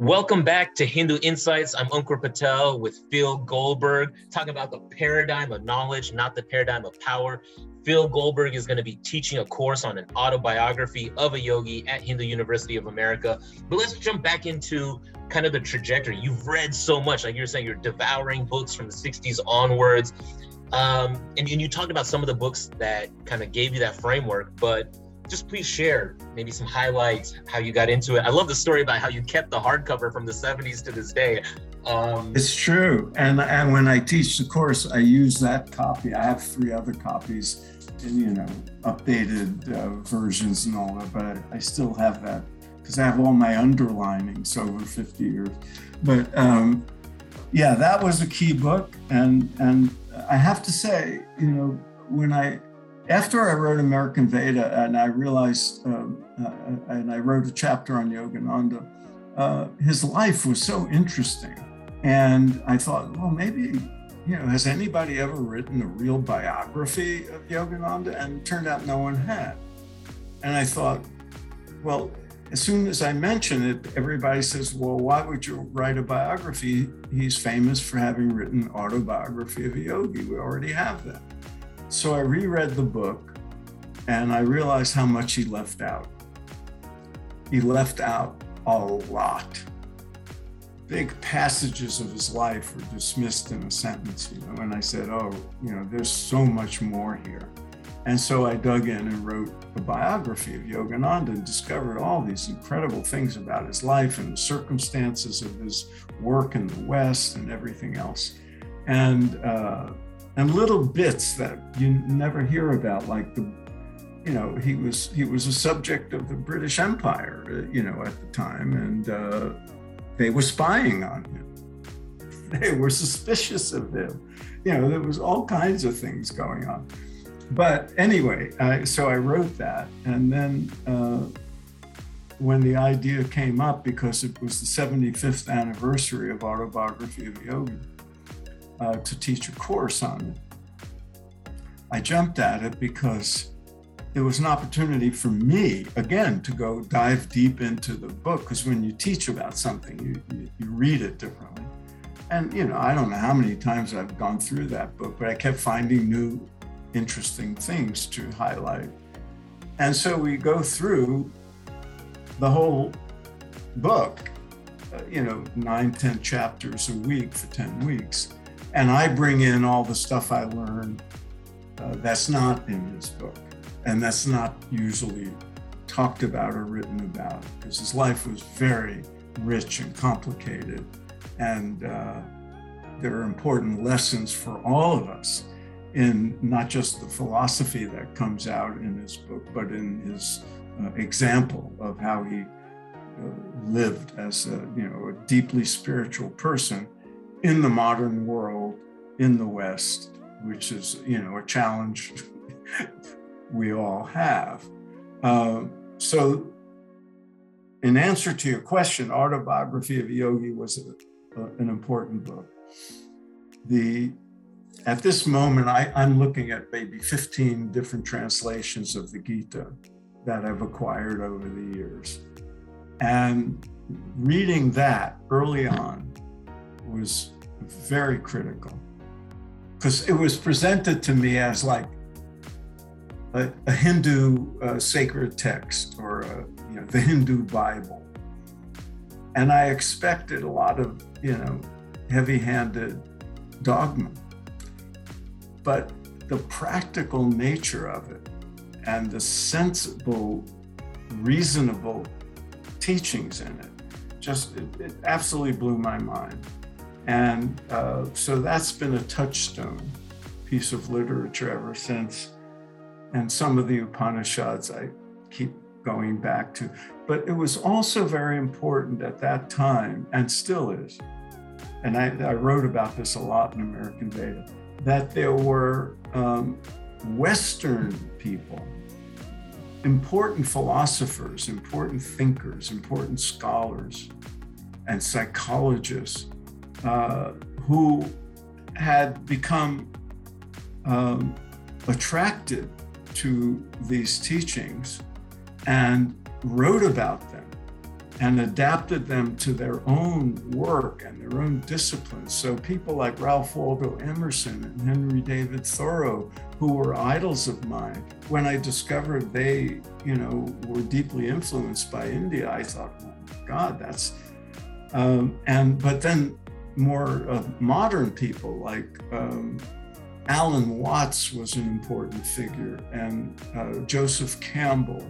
Welcome back to Hindu Insights. I'm Ankur Patel with Phil Goldberg, talking about the paradigm of knowledge, not the paradigm of power. Phil Goldberg is going to be teaching a course on an autobiography of a yogi at Hindu University of America. But let's jump back into kind of the trajectory. You've read so much, like you're saying, you're devouring books from the 60s onwards. Um, and, and you talked about some of the books that kind of gave you that framework, but just please share maybe some highlights, how you got into it. I love the story about how you kept the hardcover from the 70s to this day. Um, it's true. And, and when I teach the course, I use that copy. I have three other copies in, you know, updated uh, versions and all that, but I, I still have that because I have all my underlinings over 50 years. But um, yeah, that was a key book. And, and I have to say, you know, when I after I wrote American Veda and I realized, um, uh, and I wrote a chapter on Yogananda, uh, his life was so interesting. And I thought, well, maybe, you know, has anybody ever written a real biography of Yogananda? And turned out no one had. And I thought, well, as soon as I mention it, everybody says, well, why would you write a biography? He's famous for having written autobiography of a yogi. We already have that. So I reread the book and I realized how much he left out. He left out a lot. Big passages of his life were dismissed in a sentence, you know, and I said, oh, you know, there's so much more here. And so I dug in and wrote a biography of Yogananda and discovered all these incredible things about his life and the circumstances of his work in the West and everything else. And uh, and little bits that you never hear about, like the, you know, he was he was a subject of the British Empire, uh, you know, at the time, and uh, they were spying on him. They were suspicious of him. You know, there was all kinds of things going on. But anyway, I, so I wrote that, and then. Uh, when the idea came up, because it was the 75th anniversary of Autobiography of Yogi, uh, to teach a course on it. I jumped at it because it was an opportunity for me, again, to go dive deep into the book. Because when you teach about something, you, you, you read it differently. And, you know, I don't know how many times I've gone through that book, but I kept finding new, interesting things to highlight. And so we go through the whole book, uh, you know, nine, ten chapters a week for 10 weeks. And I bring in all the stuff I learned uh, that's not in his book. And that's not usually talked about or written about because his life was very rich and complicated. And uh, there are important lessons for all of us in not just the philosophy that comes out in his book, but in his uh, example of how he uh, lived as a, you know, a deeply spiritual person in the modern world in the West, which is, you know, a challenge we all have. Uh, so, in answer to your question, Autobiography of Yogi was a, a, an important book. The at this moment, I, I'm looking at maybe 15 different translations of the Gita that I've acquired over the years. And reading that early on was very critical because it was presented to me as like a, a Hindu uh, sacred text or a, you know, the Hindu Bible. And I expected a lot of, you know, heavy handed dogma. But the practical nature of it and the sensible, reasonable teachings in it just, it, it absolutely blew my mind. And uh, so that's been a touchstone piece of literature ever since. And some of the Upanishads I keep going back to. But it was also very important at that time, and still is, and I, I wrote about this a lot in American Veda, that there were um, Western people, important philosophers, important thinkers, important scholars, and psychologists uh, who had become um, attracted to these teachings and wrote about them and adapted them to their own work and their own disciplines. So people like Ralph Waldo Emerson and Henry David Thoreau, who were idols of mine, when I discovered they, you know, were deeply influenced by India, I thought, oh God, that's, um, and but then more uh, modern people like um, Alan Watts was an important figure, and uh, Joseph Campbell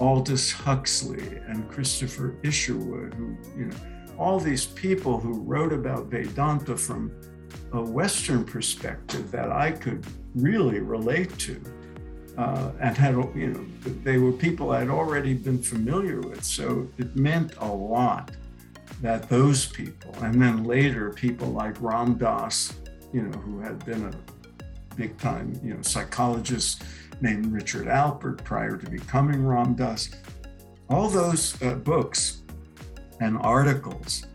Aldous Huxley and Christopher Isherwood, who, you know, all these people who wrote about Vedanta from a Western perspective that I could really relate to. Uh, and had, you know, they were people I'd already been familiar with. So it meant a lot that those people, and then later people like Ram Dass, you know, who had been a big time, you know, psychologist named Richard Alpert prior to becoming Ram Dass. All those uh, books and articles,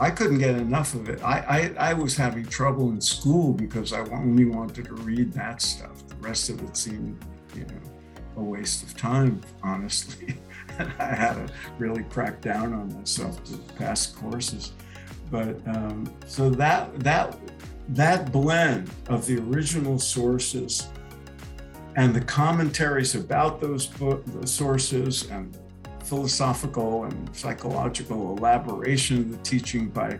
I couldn't get enough of it. I, I, I, was having trouble in school because I only wanted to read that stuff. The rest of it seemed, you know, a waste of time, honestly. I had to really crack down on myself to pass courses. But um, so that that that blend of the original sources and the commentaries about those book, sources and philosophical and psychological elaboration of the teaching by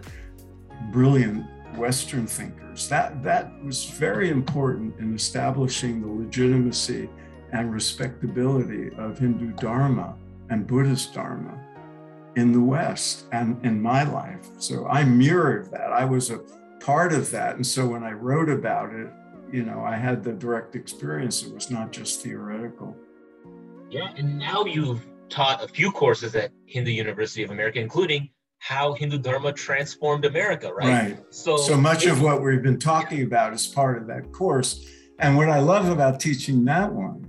brilliant Western thinkers. That, that was very important in establishing the legitimacy and respectability of Hindu Dharma and Buddhist Dharma in the West and in my life. So I mirrored that. I was a part of that. And so when I wrote about it, you know, I had the direct experience. It was not just theoretical. Yeah, and now you've taught a few courses at Hindu University of America, including how Hindu Dharma transformed America, right? Right. So, so much of what we've been talking about is part of that course. And what I love about teaching that one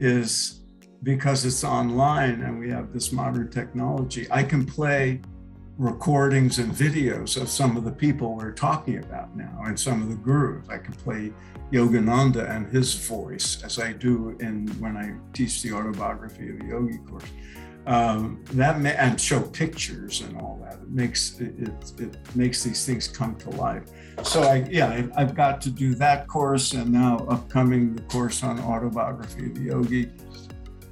is because it's online and we have this modern technology, I can play recordings and videos of some of the people we're talking about now and some of the gurus. I can play Yogananda and his voice, as I do in when I teach the autobiography of yogi course. Um, that and show pictures and all that. It makes it, it, it, makes these things come to life. So I yeah I, have got to do that course and now upcoming the course on autobiography of the yogi.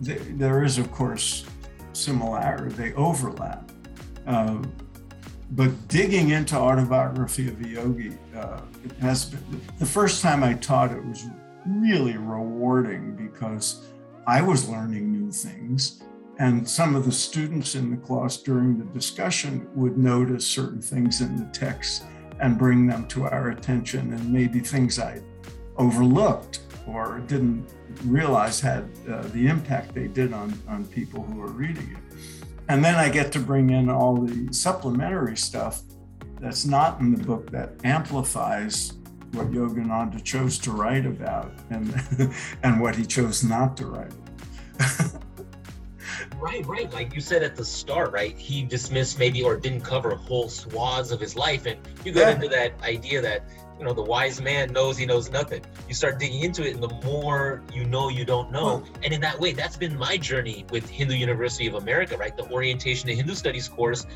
there is of course similarity. They overlap. Um, but digging into autobiography of a yogi uh, it has been the first time i taught it was really rewarding because i was learning new things and some of the students in the class during the discussion would notice certain things in the text and bring them to our attention and maybe things i overlooked or didn't realize had uh, the impact they did on, on people who were reading it and then I get to bring in all the supplementary stuff that's not in the book that amplifies what Yogananda chose to write about and and what he chose not to write. right, right. Like you said at the start, right? He dismissed maybe or didn't cover whole swaths of his life. And you got yeah. into that idea that you know the wise man knows he knows nothing you start digging into it and the more you know you don't know hmm. and in that way that's been my journey with hindu university of america right the orientation to hindu studies course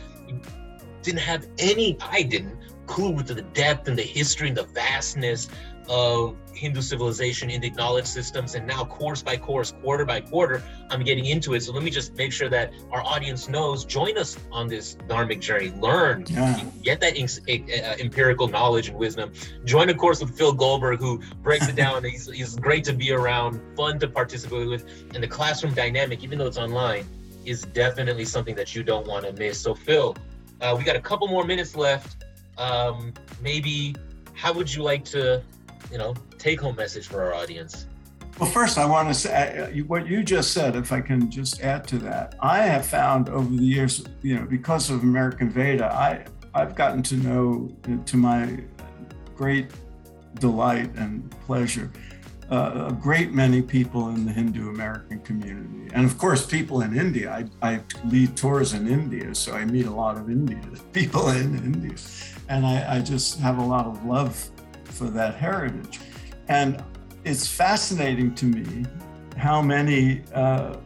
didn't have any i didn't clue with the depth and the history and the vastness of Hindu civilization, Indic knowledge systems, and now course by course, quarter by quarter, I'm getting into it. So let me just make sure that our audience knows. Join us on this dharmic journey. Learn, yeah. get that uh, empirical knowledge and wisdom. Join a course with Phil Goldberg, who breaks it down. he's, he's great to be around, fun to participate with, and the classroom dynamic, even though it's online, is definitely something that you don't want to miss. So Phil, uh, we got a couple more minutes left. Um, maybe how would you like to you know, take home message for our audience? Well, first, I want to say uh, what you just said, if I can just add to that. I have found over the years, you know, because of American Veda, I, I've gotten to know, to my great delight and pleasure, uh, a great many people in the Hindu American community. And of course, people in India. I, I lead tours in India, so I meet a lot of India, people in India. And I, I just have a lot of love for that heritage. And it's fascinating to me how many uh,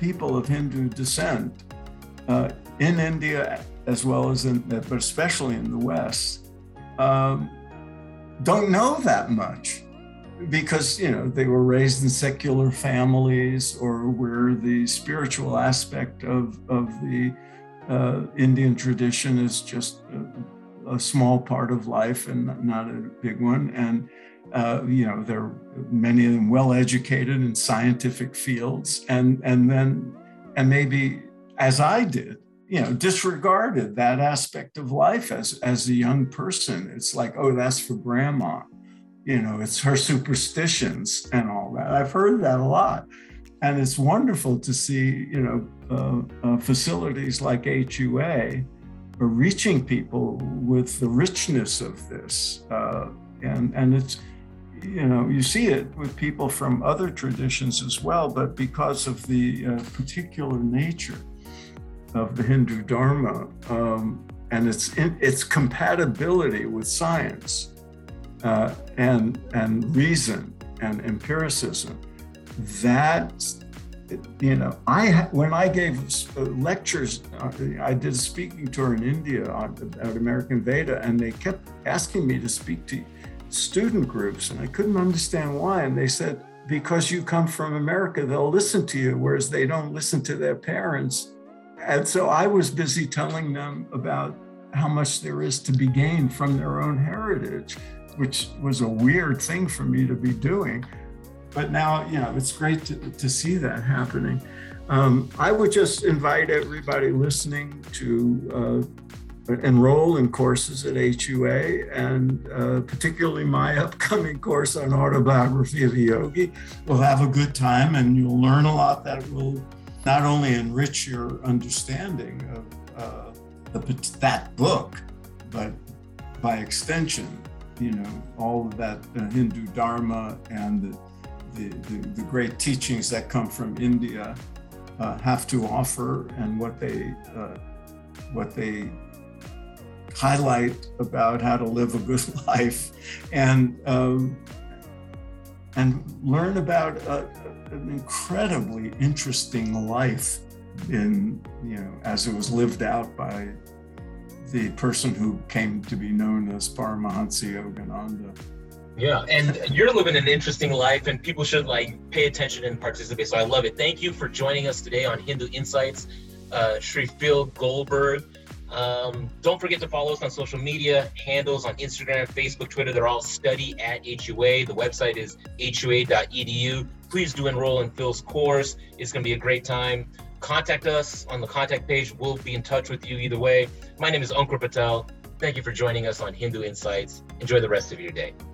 people of Hindu descent uh, in India as well as in, but especially in the West, um, don't know that much because you know they were raised in secular families or where the spiritual aspect of of the uh, Indian tradition is just a, small part of life and not a big one. And uh, you know they're many of them well educated in scientific fields. And and then and maybe as I did you know disregarded that aspect of life as as a young person. It's like oh that's for grandma. You know it's her superstitions and all that. I've heard that a lot. And it's wonderful to see you know uh, uh, facilities like hua reaching people with the richness of this uh, and and it's you know you see it with people from other traditions as well but because of the uh, particular nature of the Hindu Dharma um, and its its compatibility with science uh, and and reason and empiricism. That you know, I when I gave uh, lectures, uh, I did a speaking tour in India at American Veda, and they kept asking me to speak to student groups, and I couldn't understand why. And they said, because you come from America, they'll listen to you, whereas they don't listen to their parents and so I was busy telling them about how much there is to be gained from their own heritage, which was a weird thing for me to be doing. But now, you know, it's great to, to see that happening. Um, I would just invite everybody listening to uh, enroll in courses at HUA, and uh, particularly my upcoming course on autobiography of a yogi. We'll have a good time, and you'll learn a lot that will not only enrich your understanding of uh, the, that book, but by extension, you know, all of that uh, Hindu Dharma and the, the, the, the, great teachings that come from India uh, have to offer and what they, uh, what they highlight about how to live a good life and, um, and learn about uh, an incredibly interesting life in, you know, as it was lived out by the person who came to be known as Paramahansa Yogananda. Yeah, and you're living an interesting life, and people should like pay attention and participate. So I love it. Thank you for joining us today on Hindu Insights, uh, Sri Phil Goldberg. Um, don't forget to follow us on social media handles on Instagram, Facebook, Twitter. They're all study at HUA. The website is hua.edu. Please do enroll in Phil's course. It's going to be a great time. Contact us on the contact page. We'll be in touch with you either way. My name is Ankur Patel. Thank you for joining us on Hindu Insights. Enjoy the rest of your day.